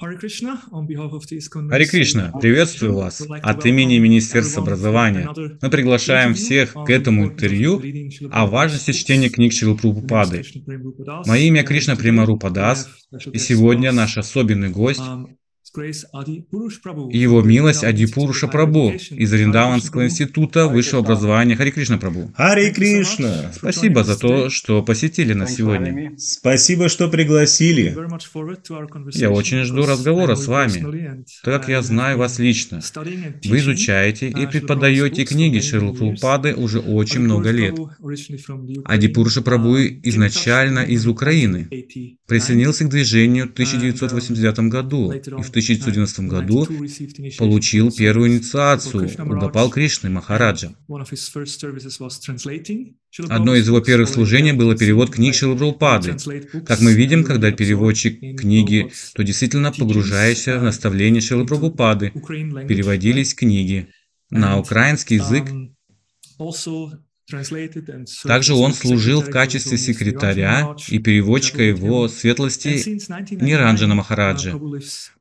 Хари Кришна, приветствую вас от имени Министерства образования. Мы приглашаем всех к этому интервью о важности чтения книг Шрил Прабхупады. Мое имя Кришна Примарупа Дас, и сегодня наш особенный гость его милость Адипуруша Прабу из Риндаванского института высшего образования Хари Кришна Прабу. Хари Кришна! Спасибо за то, что посетили нас сегодня. Спасибо, что пригласили. Я очень жду разговора с вами, так как я знаю вас лично. Вы изучаете и преподаете книги Прабхупады уже очень много лет. Адипуруша Прабу изначально из Украины. Присоединился к движению в 1989 году и в 1990 году получил первую инициацию у Гапал Кришны Махараджа. Одно из его первых служений было перевод книг Шилабрупады. Как мы видим, когда переводчик книги, то действительно погружаешься в наставление Шилабрупады. Переводились книги на украинский язык, также он служил в качестве секретаря и переводчика его светлости Ниранджана Махараджа.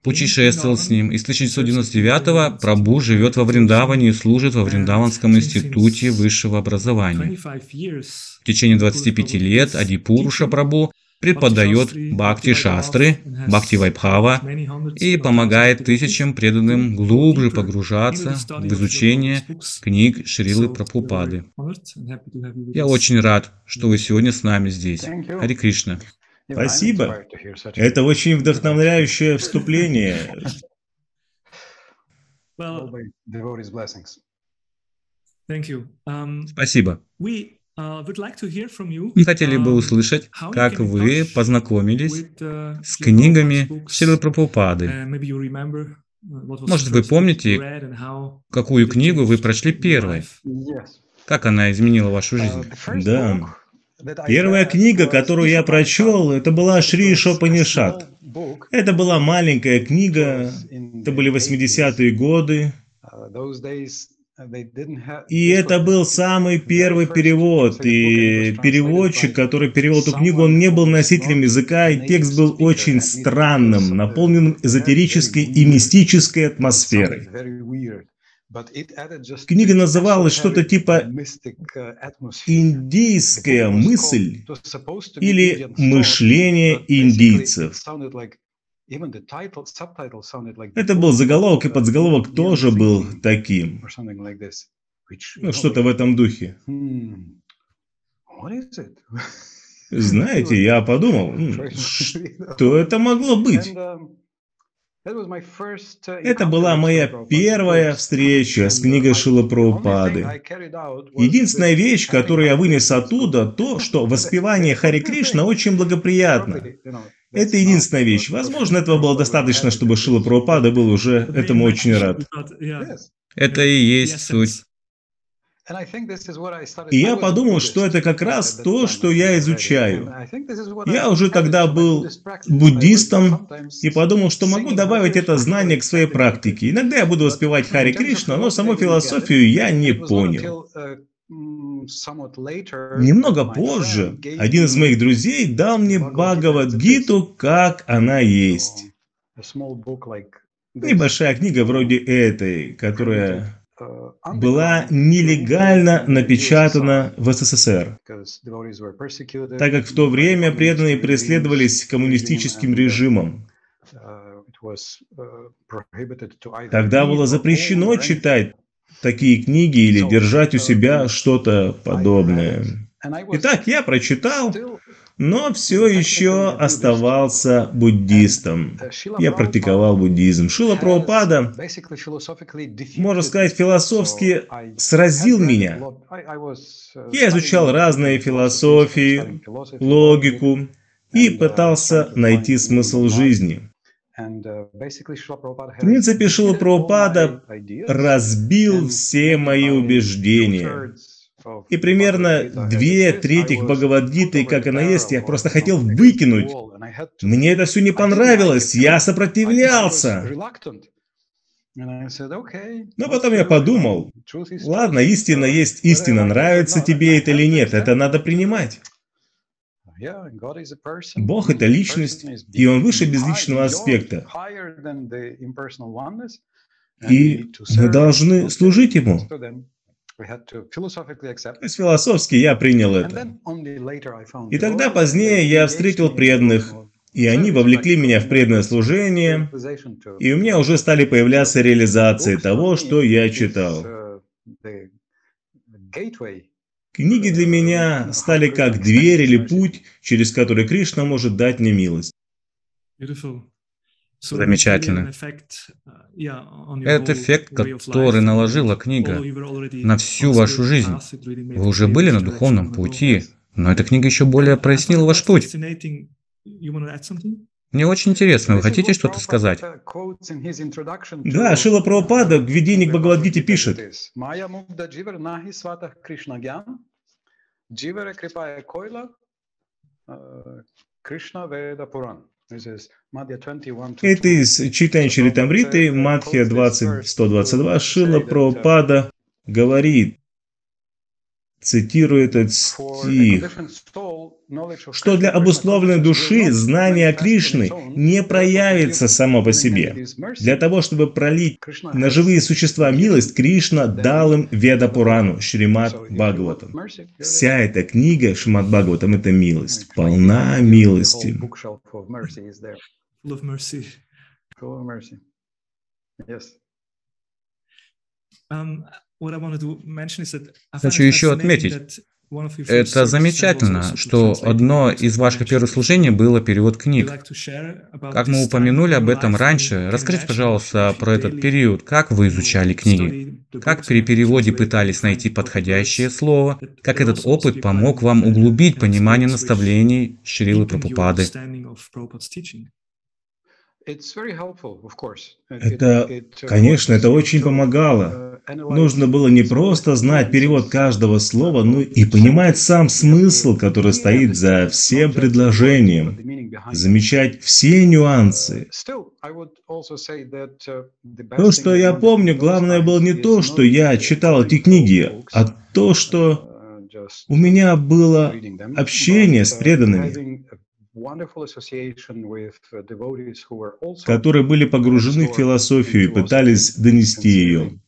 Путешествовал с ним, и с 1999-го Прабу живет во Вриндаване и служит во Вриндаванском институте высшего образования. В течение 25 лет Адипуруша Прабу преподает Бхакти Шастры, Бхакти Вайбхава и помогает тысячам преданным глубже погружаться в изучение книг Шрилы Прабхупады. Я очень рад, что вы сегодня с нами здесь. Хари Кришна. Спасибо. Это очень вдохновляющее вступление. Спасибо. Uh, Мы хотели бы um, услышать, как вы познакомились uh, с книгами Шилы Прабхупады. Uh, Может, вы помните, какую книгу вы прочли первой? Как она изменила вашу жизнь? Да. Первая книга, которую я прочел, это была Шри Шопанишат. Это была маленькая книга, это были 80-е годы. И это был самый первый перевод, и переводчик, который перевел эту книгу, он не был носителем языка, и текст был очень странным, наполненным эзотерической и мистической атмосферой. Книга называлась что-то типа «Индийская мысль» или «Мышление индийцев». Это был заголовок, и подзаголовок тоже был таким. Ну, что-то в этом духе. Hmm. Знаете, я подумал, что это могло быть? Um, uh, это была моя первая встреча с книгой Шила Прабхупады. Единственная вещь, которую я вынес оттуда, то, что воспевание Хари Кришна очень благоприятно. Это единственная вещь. Возможно, этого было достаточно, чтобы Шила Прабхупада был уже этому очень рад. Это и есть суть. И я подумал, что это как раз то, что я изучаю. Я уже тогда был буддистом и подумал, что могу добавить это знание к своей практике. Иногда я буду воспевать Хари Кришна, но саму философию я не понял. Немного позже один из моих друзей дал мне Бхагавадгиту, как она есть. Небольшая книга вроде этой, которая uh, была нелегально напечатана в СССР, так как в то время преданные преследовались коммунистическим режимом. Uh, uh, Тогда было запрещено читать такие книги или держать у себя что-то подобное. Итак, я прочитал, но все еще оставался буддистом. Я практиковал буддизм. Шила Прабхупада, можно сказать, философски сразил меня. Я изучал разные философии, логику и пытался найти смысл жизни. Uh, В принципе, Шила Прабхупада разбил все мои убеждения. И примерно две трети Бхагавадгиты, как она есть, я просто хотел выкинуть. Мне это все не понравилось, я сопротивлялся. Но потом я подумал, ладно, истина есть истина, нравится тебе это или нет, это надо принимать. Бог — это личность, и Он выше безличного аспекта. И мы должны служить Ему. То есть философски я принял это. И тогда позднее я встретил преданных, и они вовлекли меня в преданное служение, и у меня уже стали появляться реализации того, что я читал. Книги для меня стали как дверь или путь, через который Кришна может дать мне милость. Замечательно. Это эффект, который наложила книга на всю вашу жизнь. Вы уже были на духовном пути, но эта книга еще более прояснила ваш путь. Мне очень интересно, вы хотите что-то сказать? Да, Шила Прабхупада в введении к Бхагавадгите пишет. Кришна Веда Пуран. Это из читания Чаритамриты, Мадхия 20.122, Шила Прабхупада говорит, цитирую этот стих, что для обусловленной души знание Кришны не проявится само по себе. Для того, чтобы пролить на живые существа милость, Кришна дал им Веда Пурану, Шримад Бхагаватам. Вся эта книга Шримад Бхагаватам – это милость, полна милости. Хочу еще отметить, это замечательно, что одно из ваших первых служений было перевод книг. Как мы упомянули об этом раньше, расскажите, пожалуйста, про этот период, как вы изучали книги, как при переводе пытались найти подходящее слово, как этот опыт помог вам углубить понимание наставлений Шрилы Прабхупады. Это, конечно, это очень помогало. Нужно было не просто знать перевод каждого слова, но и понимать сам смысл, который стоит за всем предложением, замечать все нюансы. То, что я помню, главное было не то, что я читал эти книги, а то, что у меня было общение с преданными, которые были погружены в философию и пытались донести ее.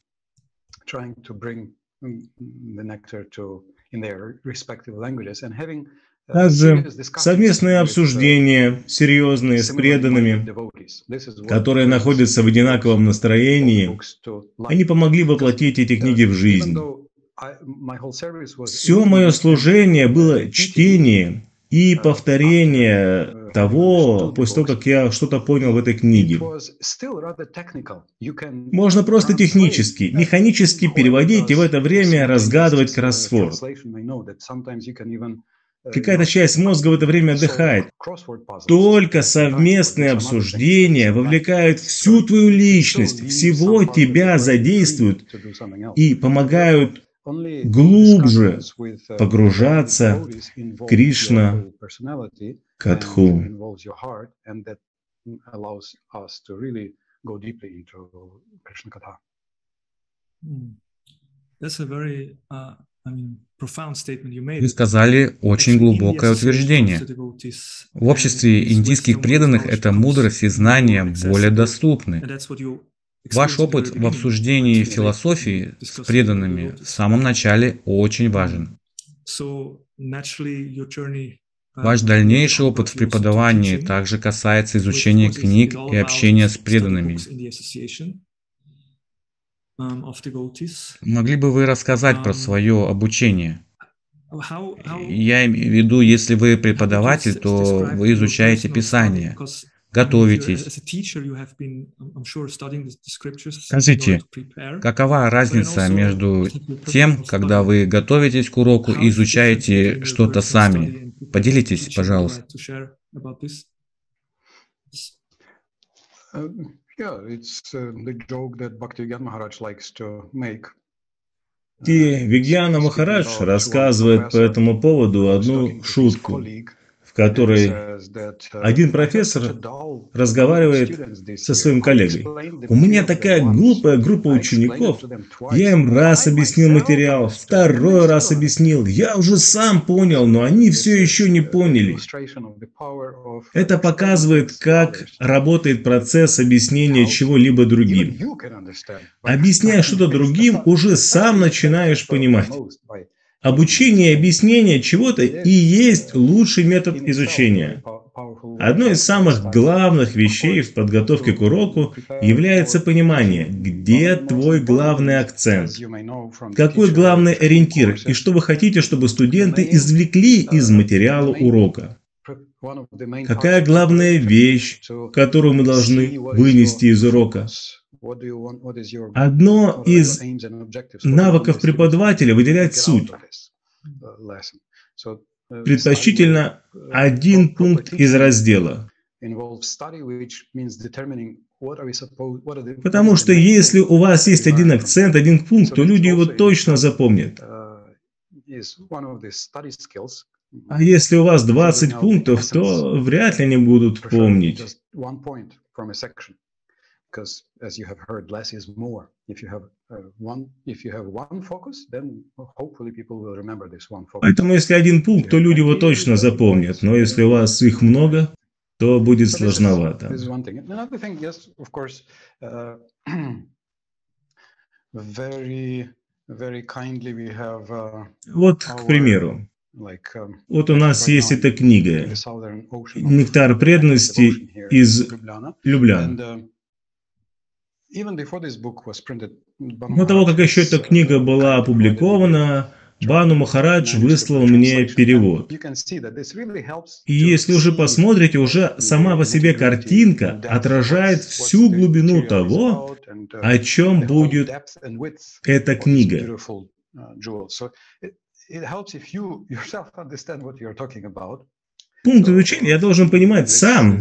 Также совместные обсуждения, серьезные, с преданными, которые находятся в одинаковом настроении, они помогли воплотить эти книги в жизнь. Все мое служение было чтение и повторение того, после того, как я что-то понял в этой книге. Можно просто технически, механически переводить и в это время разгадывать кроссворд. Какая-то часть мозга в это время отдыхает. Только совместные обсуждения вовлекают всю твою личность, всего тебя задействуют и помогают глубже погружаться в Кришна Катху. Вы сказали очень глубокое утверждение. В обществе индийских преданных эта мудрость и знания более доступны. Ваш опыт в обсуждении философии с преданными в самом начале очень важен. Ваш дальнейший опыт в преподавании также касается изучения книг и общения с преданными. Могли бы вы рассказать про свое обучение? Я имею в виду, если вы преподаватель, то вы изучаете Писание готовитесь. Скажите, какова разница между тем, когда вы готовитесь к уроку и изучаете что-то сами? Поделитесь, пожалуйста. И Вигьяна Махарадж рассказывает по этому поводу одну шутку. В которой один профессор разговаривает со своим коллегой. У меня такая глупая группа учеников. Я им раз объяснил материал, второй раз объяснил. Я уже сам понял, но они все еще не поняли. Это показывает, как работает процесс объяснения чего-либо другим. Объясняя что-то другим, уже сам начинаешь понимать. Обучение и объяснение чего-то и есть лучший метод изучения. Одно из самых главных вещей в подготовке к уроку является понимание, где твой главный акцент, какой главный ориентир и что вы хотите, чтобы студенты извлекли из материала урока. Какая главная вещь, которую мы должны вынести из урока? Одно из навыков преподавателя выделять суть. Предпочтительно один пункт из раздела. Потому что если у вас есть один акцент, один пункт, то люди его точно запомнят. А если у вас 20 пунктов, то вряд ли они будут помнить. Because, as you have heard, less is more. If you have uh, one, if you have one focus, then hopefully people will remember this one focus. Поэтому, если один пункт, то люди его точно запомнят. Но если у вас их много, то будет сложновато. This is one thing. Another thing, yes, of course, uh, very, very kindly we have. Uh, вот, к примеру, um, вот у нас есть эта книга «Нектар преданности» из Любляна. До того, как еще эта книга была опубликована, Бану Махарадж выслал мне перевод. И если уже посмотрите, уже сама по себе картинка отражает всю глубину того, о чем будет эта книга. Пункт изучения я должен понимать сам.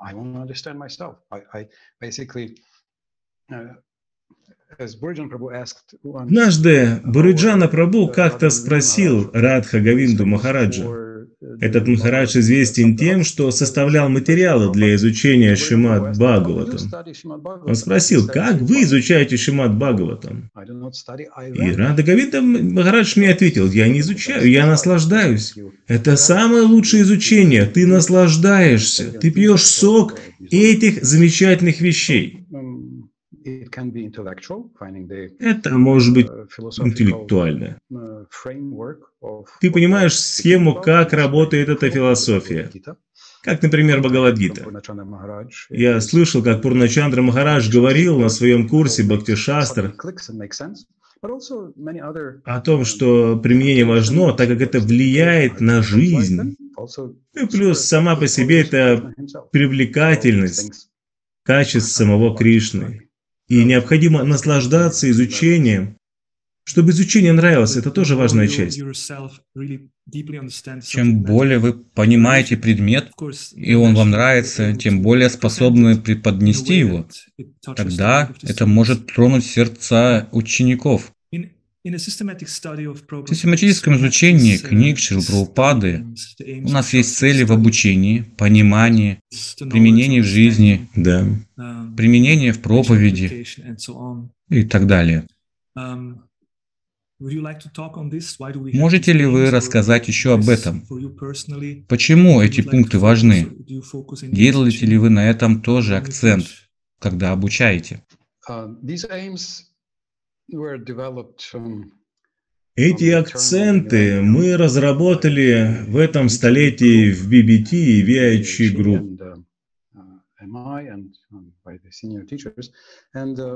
I want to understand myself. I, I basically, uh, Однажды Буриджана Прабу как-то спросил Радха Гавинду Махараджа, этот Махарадж известен тем, что составлял материалы для изучения Шимат Бхагаватам. Он спросил, как вы изучаете Шимат Бхагаватам? И Рада Гавита Махарадж мне ответил, я не изучаю, я наслаждаюсь. Это самое лучшее изучение, ты наслаждаешься, ты пьешь сок этих замечательных вещей. Это может быть uh, интеллектуально. Uh, Ты понимаешь схему, как работает эта философия. Как, например, Бхагавадгита. Я слышал, как Пурначандра Махарадж говорил на своем курсе Бхакти Шастр о том, что применение важно, так как это влияет на жизнь. И плюс сама по себе это привлекательность качеств самого Кришны. И необходимо наслаждаться изучением. Чтобы изучение нравилось, это тоже важная часть. Чем более вы понимаете предмет, и он вам нравится, тем более способны преподнести его. Тогда это может тронуть сердца учеников. В систематическом изучении книг Шрил Прабхупады у нас есть цели в обучении, понимании, применении в жизни, да. применение в проповеди и так далее. Можете ли вы рассказать еще об этом? Почему эти пункты важны? Делаете ли вы на этом тоже акцент, когда обучаете? Эти акценты мы разработали в этом столетии в BBT и VIH Group.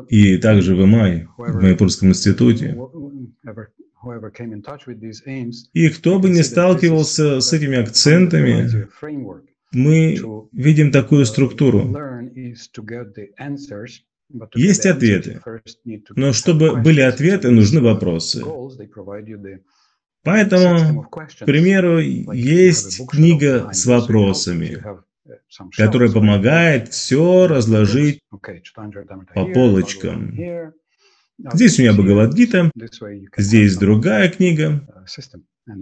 И также в МАИ, в Майпурском институте. И кто бы не сталкивался с этими акцентами, мы видим такую структуру. Есть ответы, но чтобы были ответы, нужны вопросы. Поэтому, к примеру, есть книга с вопросами, которая помогает все разложить по полочкам. Здесь у меня Бхагавадгита, здесь другая книга.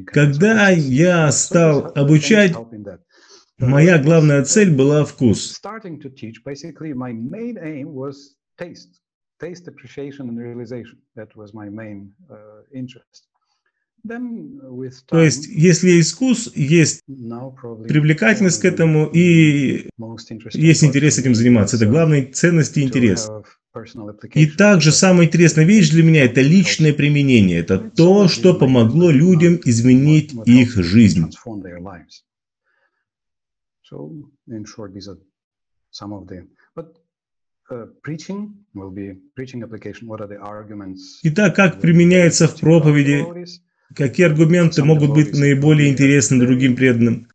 Когда я стал обучать, моя главная цель была вкус. Taste appreciation and realization. That was my main uh, interest. То есть, если есть вкус, есть привлекательность к этому и есть интерес этим заниматься. Это главная ценность и интерес. И также самая интересная вещь для меня – это личное применение. Это то, что помогло людям изменить их жизнь. Итак, как применяется в проповеди Какие аргументы могут быть наиболее интересны другим преданным?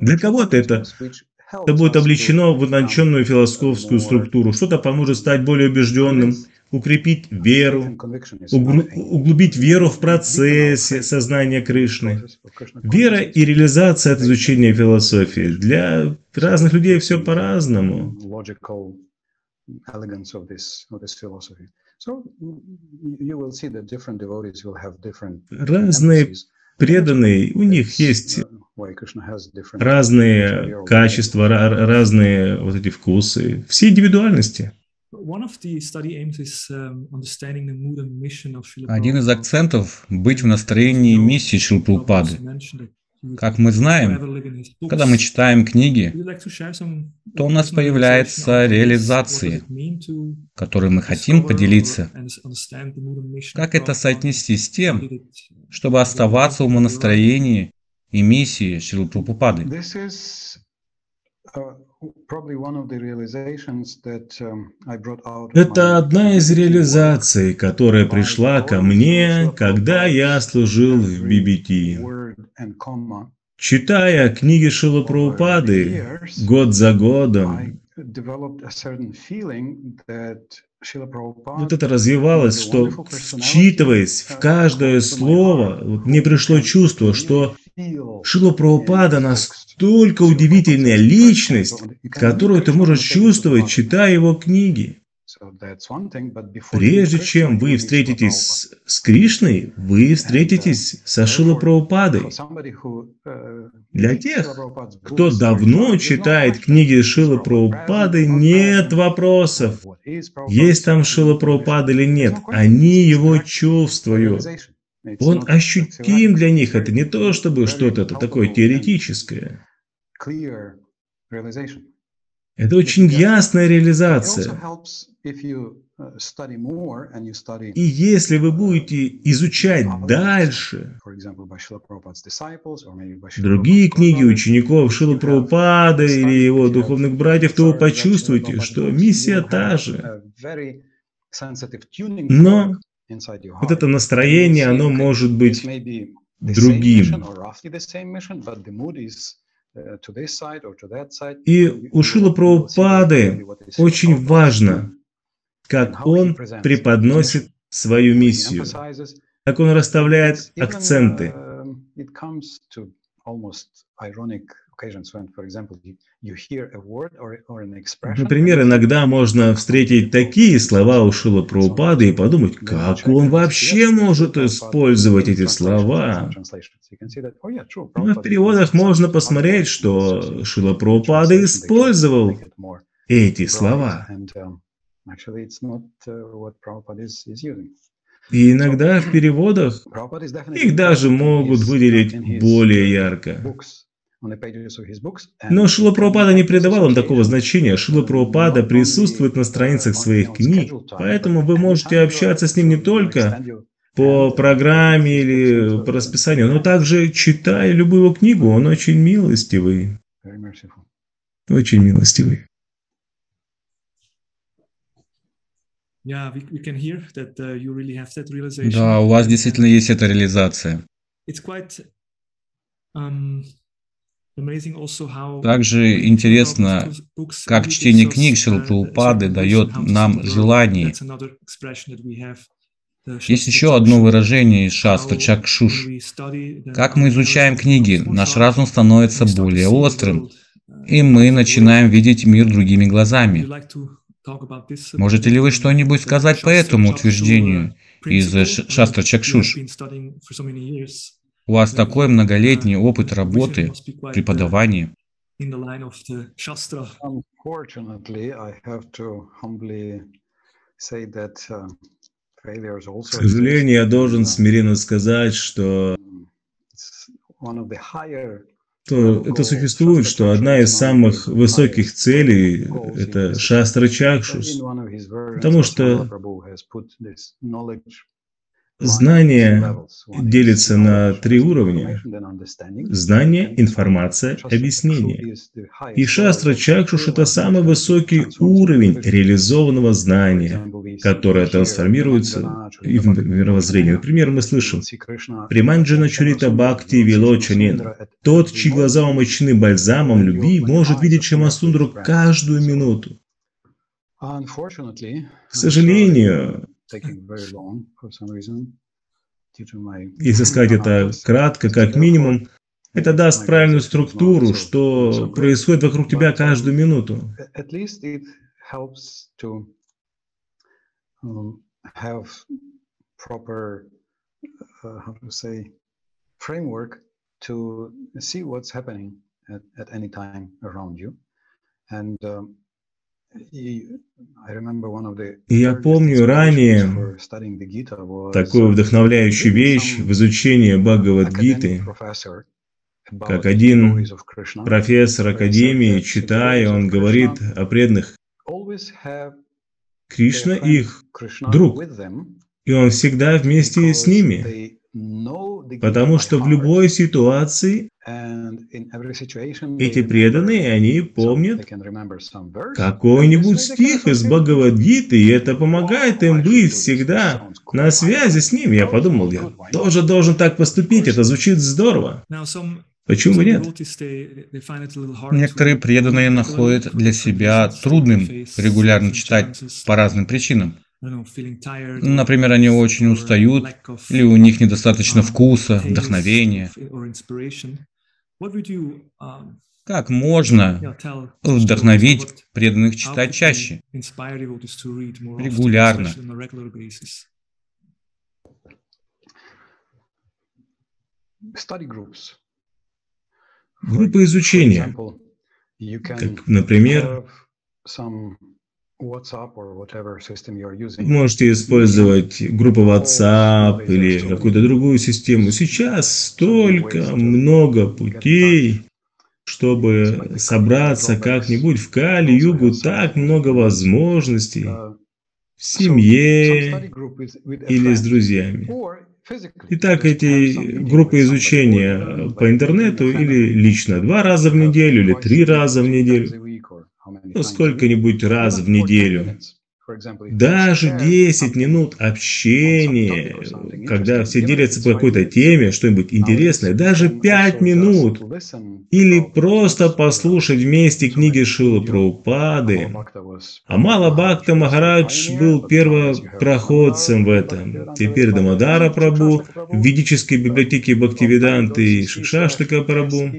Для кого-то это это будет облечено в утонченную философскую структуру. Что-то поможет стать более убежденным, укрепить веру, углубить веру в процессе сознания Кришны. Вера и реализация от изучения философии. Для разных людей все по-разному. Разные преданные, у них есть разные качества, разные вот эти вкусы, все индивидуальности. Один из акцентов – быть в настроении миссии Шилпрупады. Как мы знаем, когда мы читаем книги, то у нас появляются реализации, которые мы хотим поделиться. Как это соотнести с тем, чтобы оставаться в умонастроении и миссии Шрилы Прабхупады? Это одна из реализаций, которая пришла ко мне, когда я служил в BBT. Читая книги Шила Прабхупады год за годом, вот это развивалось, что вчитываясь в каждое слово, вот мне пришло чувство, что Шила Прабхупада настолько удивительная личность, которую ты можешь чувствовать, читая его книги. Прежде чем вы встретитесь с Кришной, вы встретитесь со Шила Прабхупадой. Для тех, кто давно читает книги Шила Прабхупады, нет вопросов, есть там Шила Прабхупада или нет. Они его чувствуют. Он ощутим для них. Это не то, чтобы что-то такое теоретическое. Это очень ясная реализация. Uh, И если вы будете изучать дальше другие книги учеников Прабхупада или его духовных братьев, то вы почувствуете, что миссия та же. Но вот это настроение, оно может быть другим. И у Шила Прабхупады очень важно, как он преподносит свою миссию, как он расставляет акценты. Например, иногда можно встретить такие слова у Шила Прабхупады и подумать, как он вообще может использовать эти слова. Но в переводах можно посмотреть, что Шила Прабхупада использовал эти слова. И иногда в переводах их даже могут выделить более ярко. Но Шила Прабхупада не придавал им такого значения. Шила Прабхупада присутствует на страницах своих книг, поэтому вы можете общаться с ним не только по программе или по расписанию, но также читая любую его книгу, он очень милостивый. Очень милостивый. Uh, да, у вас действительно есть эта реализация. Также интересно, как чтение книг Шилпрупады дает нам желание. Есть еще одно выражение из шастра Чакшуш. Как мы изучаем книги, наш разум становится более острым, и мы начинаем видеть мир другими глазами. Можете ли вы что-нибудь сказать по этому утверждению? из Шастра Чакшуш. У вас такой многолетний опыт работы, преподавания. К сожалению, я должен смиренно сказать, что то это существует, что одна из самых высоких целей – это шастра чакшус, потому что Знание делится на три уровня. Знание, информация, объяснение. И шастра чакшуш – это самый высокий уровень реализованного знания, которое трансформируется в мировоззрение. Например, мы слышим «Приманджана чурита бхакти вилочанин» – тот, чьи глаза умочены бальзамом любви, может видеть Шамасундру каждую минуту. К сожалению, если сказать это кратко, как минимум, это даст правильную структуру, что происходит вокруг тебя каждую минуту. framework to see what's happening at, at any time around you. And um, и я помню ранее такую вдохновляющую вещь в изучении Бхагавадгиты, как один профессор академии, читая, он говорит о преданных. Кришна их друг, и он всегда вместе с ними, потому что в любой ситуации эти преданные, они помнят какой-нибудь стих из Бхагавадгиты, и это помогает им быть всегда на связи с ним. Я подумал, я тоже должен так поступить, это звучит здорово. Почему нет? Некоторые преданные находят для себя трудным регулярно читать по разным причинам. Например, они очень устают, или у них недостаточно вкуса, вдохновения. Um, как можно вдохновить преданных читать чаще, регулярно? Группы изучения, как, например, Можете использовать группу WhatsApp или какую-то другую систему. Сейчас столько много путей, чтобы собраться как-нибудь в Кали-Югу, так много возможностей uh, в семье или с друзьями. Итак, эти группы изучения по интернету или лично два раза в неделю или три раза в неделю ну, сколько-нибудь раз в неделю. Даже 10 минут общения, когда все делятся по какой-то теме, что-нибудь интересное, даже 5 минут, или просто послушать вместе книги Шила Прабхупады. Амала Бхакта Махарадж был первопроходцем в этом. Теперь Дамадара Прабу в ведической библиотеке Бхактивиданты и Шикшаштака Прабу.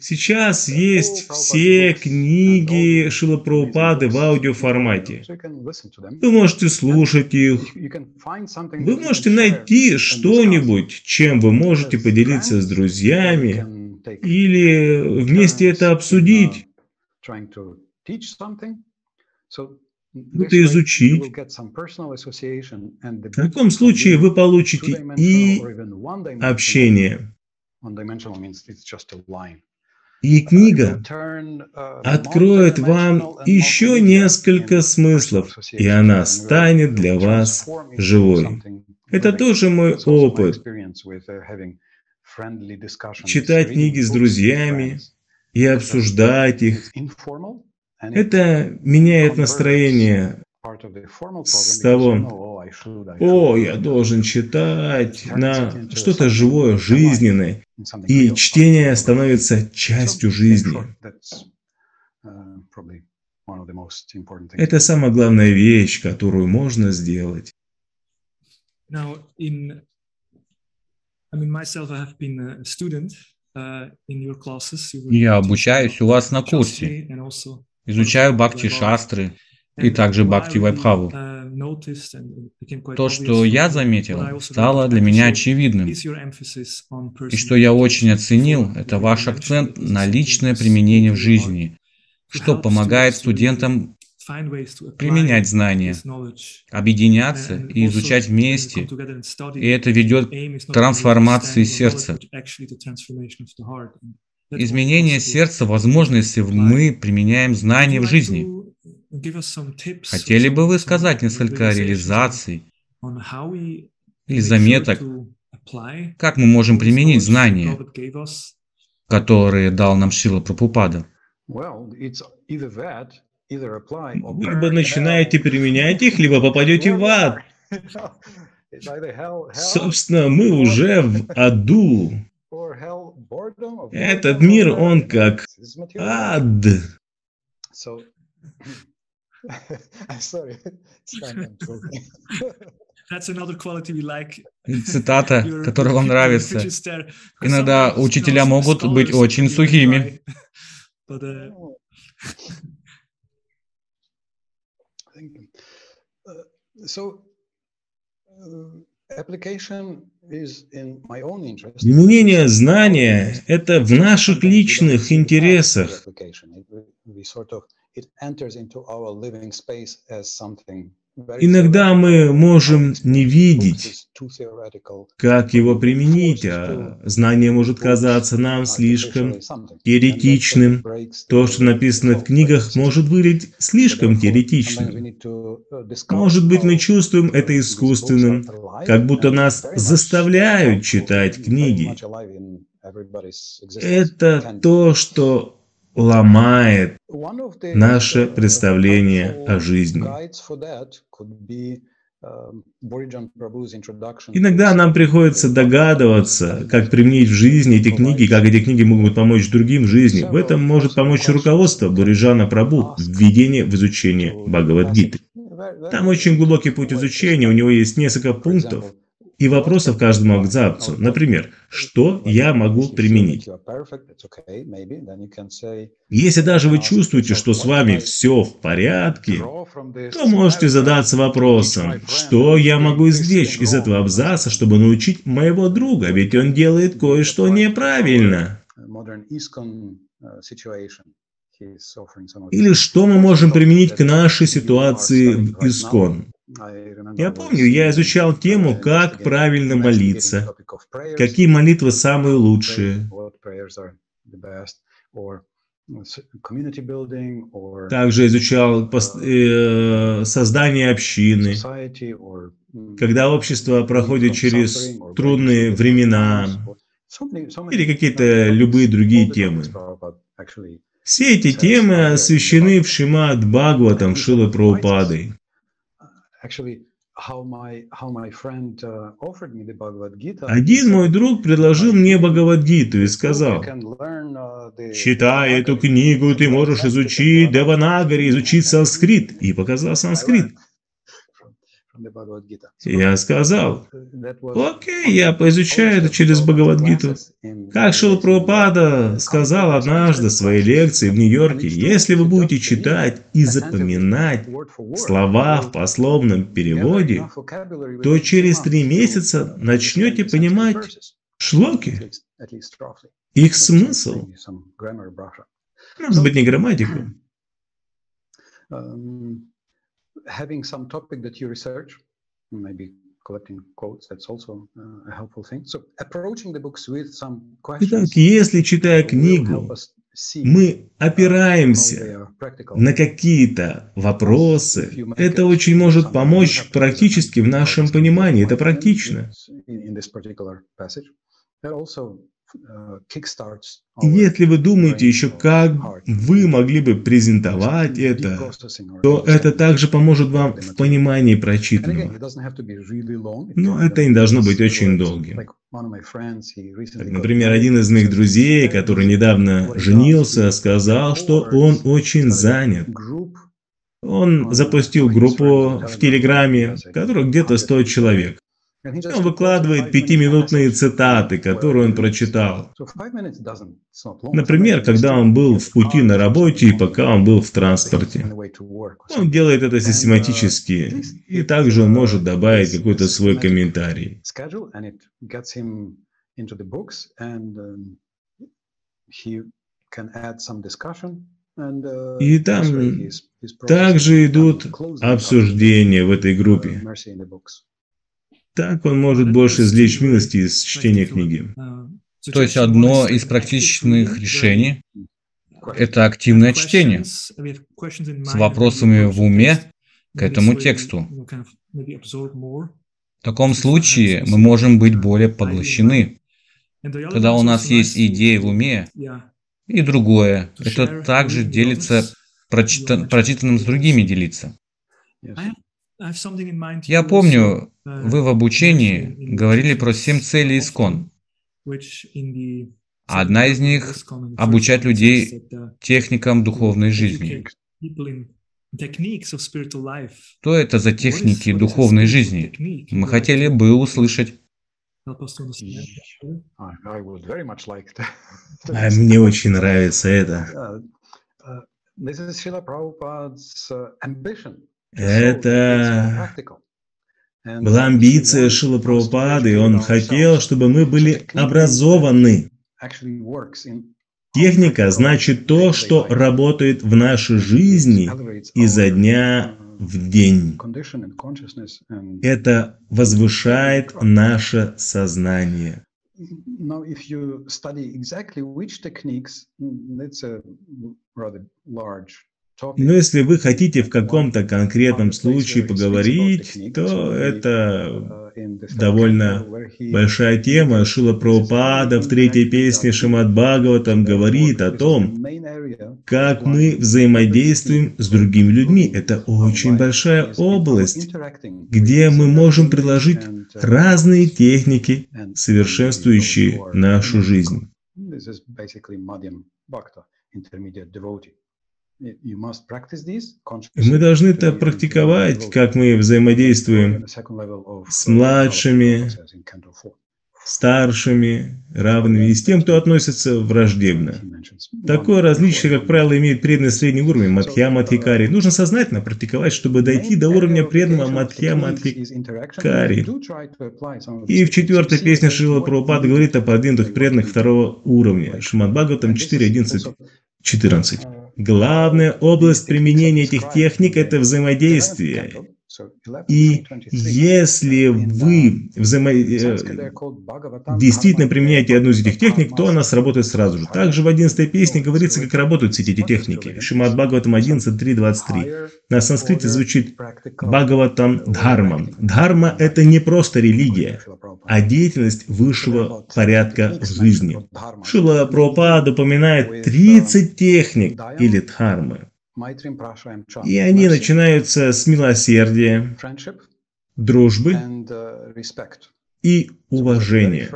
Сейчас есть все книги Шила Прабхупады в аудиоформате. Вы можете слушать их. Вы можете найти что-нибудь, чем вы можете поделиться с друзьями или вместе это обсудить. Это изучить. В таком случае вы получите и общение. И книга откроет вам еще несколько смыслов, и она станет для вас живой. Это тоже мой опыт. Читать книги с друзьями и обсуждать их. Это меняет настроение с того, о, я должен читать на что-то живое, жизненное, и чтение становится частью жизни. Это самая главная вещь, которую можно сделать. Я обучаюсь у вас на курсе, изучаю бхакти шастры и также бхакти вайбхаву. То, что я заметил, стало для меня очевидным. И что я очень оценил, это ваш акцент на личное применение в жизни, что помогает студентам применять знания, объединяться и изучать вместе, и это ведет к трансформации сердца. Изменение сердца возможно, если мы применяем знания в жизни. Хотели бы вы сказать несколько реализаций или заметок, как мы можем применить знания, которые дал нам Шила Прабхупада? Либо начинаете применять их, либо попадете в ад. Собственно, мы уже в аду. Этот мир, он как ад. Цитата, которая вам нравится. Иногда учителя могут быть очень сухими. Применение знания – это в наших личных интересах. Иногда мы можем не видеть, как его применить, а знание может казаться нам слишком теоретичным. То, что написано в книгах, может выглядеть слишком теоретичным. Может быть, мы чувствуем это искусственным, как будто нас заставляют читать книги. Это то, что ломает наше представление о жизни. Иногда нам приходится догадываться, как применить в жизни эти книги, как эти книги могут помочь другим в жизни. В этом может помочь руководство Буриджана Прабу, введение в изучение Бхагавадгиты. Там очень глубокий путь изучения, у него есть несколько пунктов, и вопросов каждому абзацу. Например, что я могу применить? Если даже вы чувствуете, что с вами все в порядке, то можете задаться вопросом, что я могу извлечь из этого абзаца, чтобы научить моего друга, ведь он делает кое-что неправильно. Или что мы можем применить к нашей ситуации в Искон? Я помню, я изучал тему, как правильно молиться, какие молитвы самые лучшие. Также изучал э, создание общины, когда общество проходит через трудные времена или какие-то любые другие темы. Все эти темы освещены в Шимат Бхагаватам Шилы Прабхупадой. Один мой друг предложил мне Бхагавадгиту и сказал, uh, читая эту книгу, ты можешь изучить Деванагари, изучить санскрит. И показал санскрит. Я сказал, окей, я поизучаю это через Бхагавадгиту. Как Прабхупада сказал однажды в своей лекции в Нью-Йорке, если вы будете читать и запоминать слова в пословном переводе, то через три месяца начнете понимать шлоки, их смысл. Может быть, не грамматику. having some topic that you research, maybe collecting quotes, that's also uh, a helpful thing. So approaching the books with some questions. Итак, если читая книгу, мы опираемся на какие-то вопросы, это очень может помочь практически в нашем понимании, это практично. Если вы думаете еще, как вы могли бы презентовать это, то это также поможет вам в понимании прочитанного. Но это не должно быть очень долгим. Так, например, один из моих друзей, который недавно женился, сказал, что он очень занят. Он запустил группу в Телеграме, которая где-то 100 человек. Он выкладывает пятиминутные цитаты, которые он прочитал. Например, когда он был в пути на работе и пока он был в транспорте. Он делает это систематически, и также он может добавить какой-то свой комментарий. И там также идут обсуждения в этой группе. Так он может больше извлечь милости из чтения книги. То есть одно из практичных решений – это активное чтение с вопросами в уме к этому тексту. В таком случае мы можем быть более поглощены. Когда у нас есть идеи в уме, и другое, это также делится прочитан, прочитанным с другими делиться. Я помню, вы в обучении говорили про семь целей искон. Одна из них – обучать людей техникам духовной жизни. Что это за техники духовной жизни? Мы хотели бы услышать. А мне очень нравится это. Это была амбиция Шила Прабхупады, и он хотел, чтобы мы были образованы. Техника значит то, что работает в нашей жизни изо дня в день. Это возвышает наше сознание. Now, if you study exactly which techniques, that's a rather large но если вы хотите в каком-то конкретном случае поговорить, то это довольно большая тема. Шила Прабхупада в третьей песне Шимат Бхагаватам говорит о том, как мы взаимодействуем с другими людьми. Это очень большая область, где мы можем приложить разные техники, совершенствующие нашу жизнь. Мы должны это практиковать, как мы взаимодействуем с младшими, старшими, равными и с тем, кто относится враждебно. Такое различие, как правило, имеет преданный средний уровень Мадхья Мадхикари. Нужно сознательно практиковать, чтобы дойти до уровня преданного Мадхья Мадхикари. И в четвертой песне Шрила Прабхупада говорит о продвинутых преданных второго уровня. Шимад Бхагаватам 4.11. 14. Главная область применения этих техник – это взаимодействие. И если вы взаимо... Э, действительно применяете одну из этих техник, то она сработает сразу же. Также в 11 песне говорится, как работают все эти техники. Шимат Бхагаватам 11.3.23. На санскрите звучит Бхагаватам Дхармам. Дхарма – это не просто религия, а деятельность высшего порядка жизни. Шила Прабхупада упоминает 30 техник или дхармы. И они начинаются с милосердия, дружбы uh, и уважения.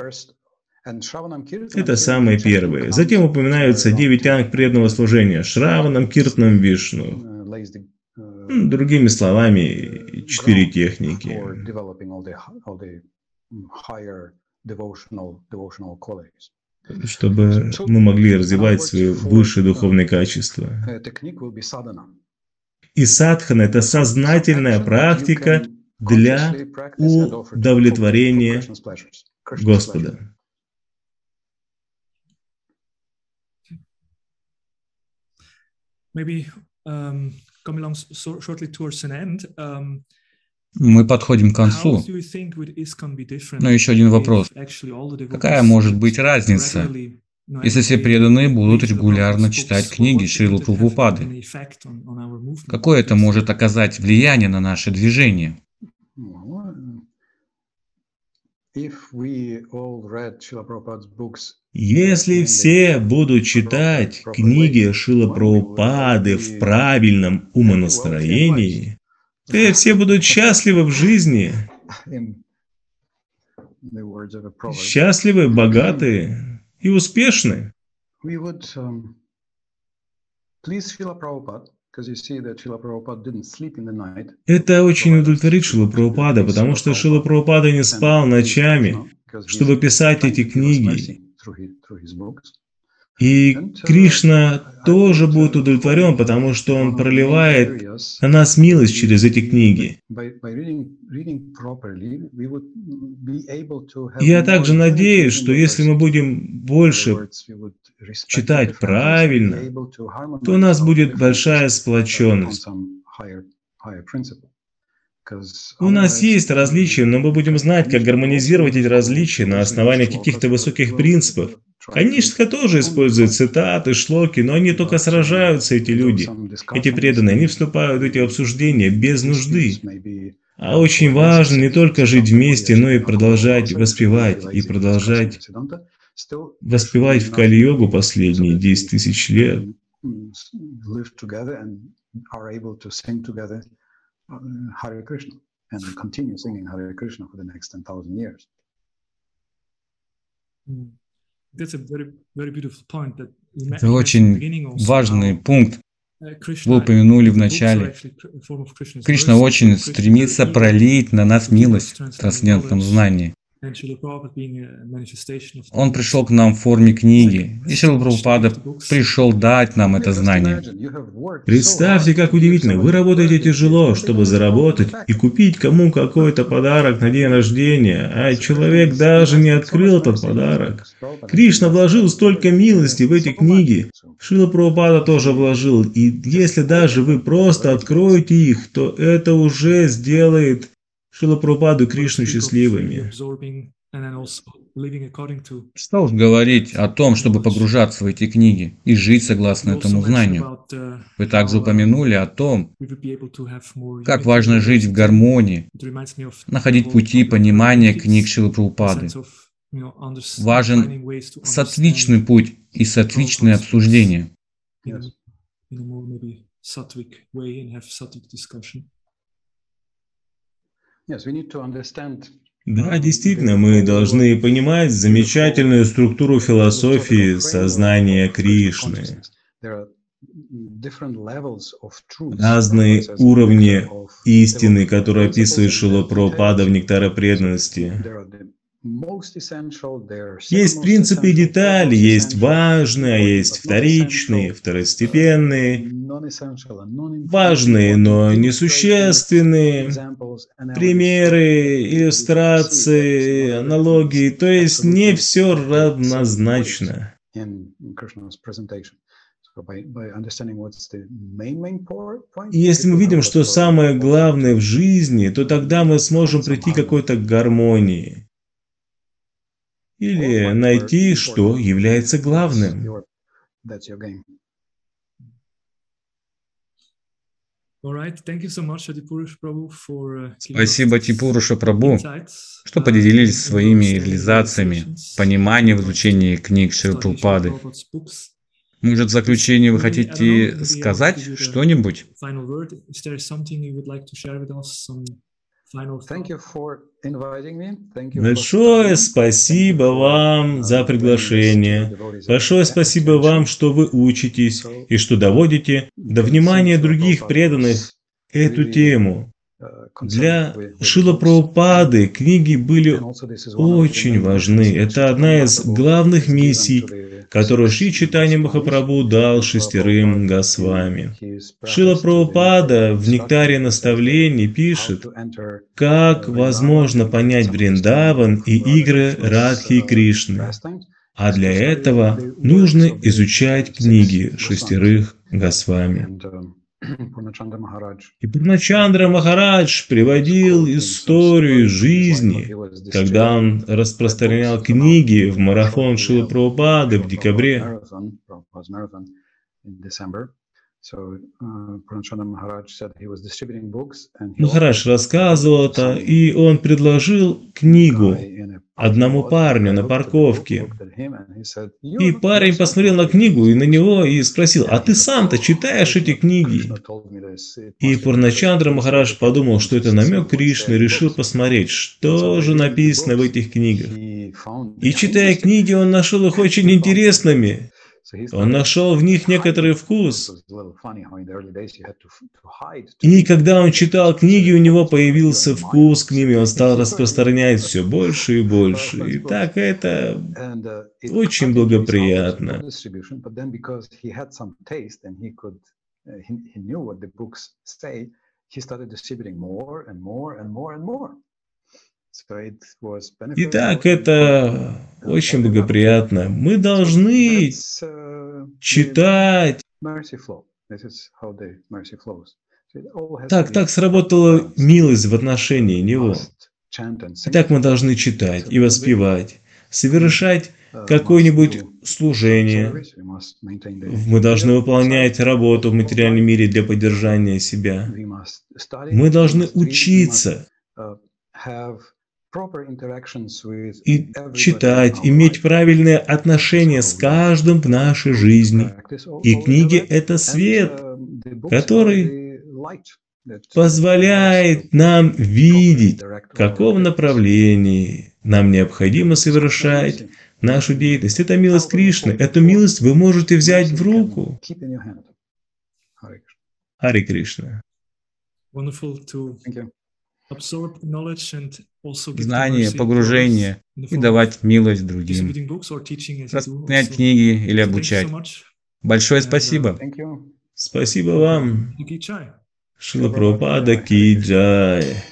Это самые первые. Затем упоминаются девять анг преданного служения. Шраванам, Киртнам, Вишну. Другими словами, четыре техники чтобы мы могли развивать свои высшие духовные качества. И садхана – это сознательная практика для удовлетворения Господа. Maybe um, coming along shortly towards an end, um, мы подходим к концу. Но еще один вопрос. Какая может быть разница, если все преданные будут регулярно читать книги Шрилы Прабхупады? Какое это может оказать влияние на наше движение? Если все будут читать книги Шила Прабхупады в правильном умонастроении, и все будут счастливы в жизни. Счастливы, богатые и успешны. Это очень удовлетворит Шила Прабхупада, потому что Шила Прабхупада не спал ночами, чтобы писать эти книги. И Кришна тоже будет удовлетворен, потому что Он проливает на нас милость через эти книги. Я также надеюсь, что если мы будем больше читать правильно, то у нас будет большая сплоченность. У нас есть различия, но мы будем знать, как гармонизировать эти различия на основании каких-то высоких принципов. Канишка тоже использует цитаты, шлоки, но они только сражаются, эти люди. Эти преданные, они вступают в эти обсуждения без нужды. А очень важно не только жить вместе, но и продолжать воспевать, и продолжать воспевать в Кали-йогу последние 10 тысяч лет. Hare Krishna and continue singing Hare Krishna for the next 10,000 years. Это очень важный пункт. Вы упомянули в начале. Кришна очень стремится пролить на нас милость в трансцендентном знании. Он пришел к нам в форме книги, и Шрила Прабхупада пришел дать нам это знание. Представьте, как удивительно, вы работаете тяжело, чтобы заработать и купить кому какой-то подарок на день рождения, а человек даже не открыл этот подарок. Кришна вложил столько милости в эти книги. Шила Прабхупада тоже вложил, и если даже вы просто откроете их, то это уже сделает Шилапрабхаду Кришну счастливыми. Что уж говорить о том, чтобы погружаться в эти книги и жить согласно этому знанию. Вы также упомянули о том, как важно жить в гармонии, находить пути понимания книг Шилы Прабхупады. Важен сатвичный путь и сатвичное обсуждение. Да, действительно, мы должны понимать замечательную структуру философии сознания Кришны. Разные уровни истины, которые описывает Шила Прабхупада в «Нектаре преданности». Есть принципы и детали, есть важные, а есть вторичные, второстепенные, важные, но несущественные, примеры, иллюстрации, аналогии, то есть не все равнозначно. Если мы видим, что самое главное в жизни, то тогда мы сможем прийти к какой-то гармонии или найти, что является главным. Спасибо Типуруша Прабу, что поделились своими реализациями, пониманием в изучении книг Шрилпрупады. Может, в заключение вы хотите сказать что-нибудь? Большое спасибо вам за приглашение. Большое спасибо вам, что вы учитесь и что доводите до внимания других преданных эту тему. Для Шила Прабхупады книги были очень важны. Это одна из главных миссий, которую Шри Читани Махапрабху дал шестерым Госвами. Шила Прабхупада в «Нектаре наставлений» пишет, как возможно понять Вриндаван и игры Радхи и Кришны. А для этого нужно изучать книги шестерых Госвами. И Пурначандра Махарадж приводил историю жизни, когда он распространял книги в марафон Шилы Прабхупады в декабре. Махарадж рассказывал это, и он предложил книгу одному парню на парковке. И парень посмотрел на книгу и на него и спросил, а ты сам-то читаешь эти книги? И Пурначандра Махарадж подумал, что это намек Кришны, решил посмотреть, что же написано в этих книгах. И читая книги, он нашел их очень интересными. Он нашел в них некоторый вкус. И когда он читал книги, у него появился вкус к ним, и он стал распространять все больше и больше. И так это очень благоприятно. Итак, это очень благоприятно. Мы должны читать. Так, так сработала милость в отношении Него. Итак, мы должны читать и воспевать, совершать какое-нибудь служение. Мы должны выполнять работу в материальном мире для поддержания себя. Мы должны учиться и читать, иметь правильные отношения с каждым в нашей жизни. И книги — это свет, который позволяет нам видеть, в каком направлении нам необходимо совершать нашу деятельность. Это милость Кришны. Эту милость вы можете взять в руку. Хари Кришна. Знание, погружение и давать милость другим, распространять книги или обучать. Большое спасибо. Спасибо вам. Шила Прабхупада Ки Джай.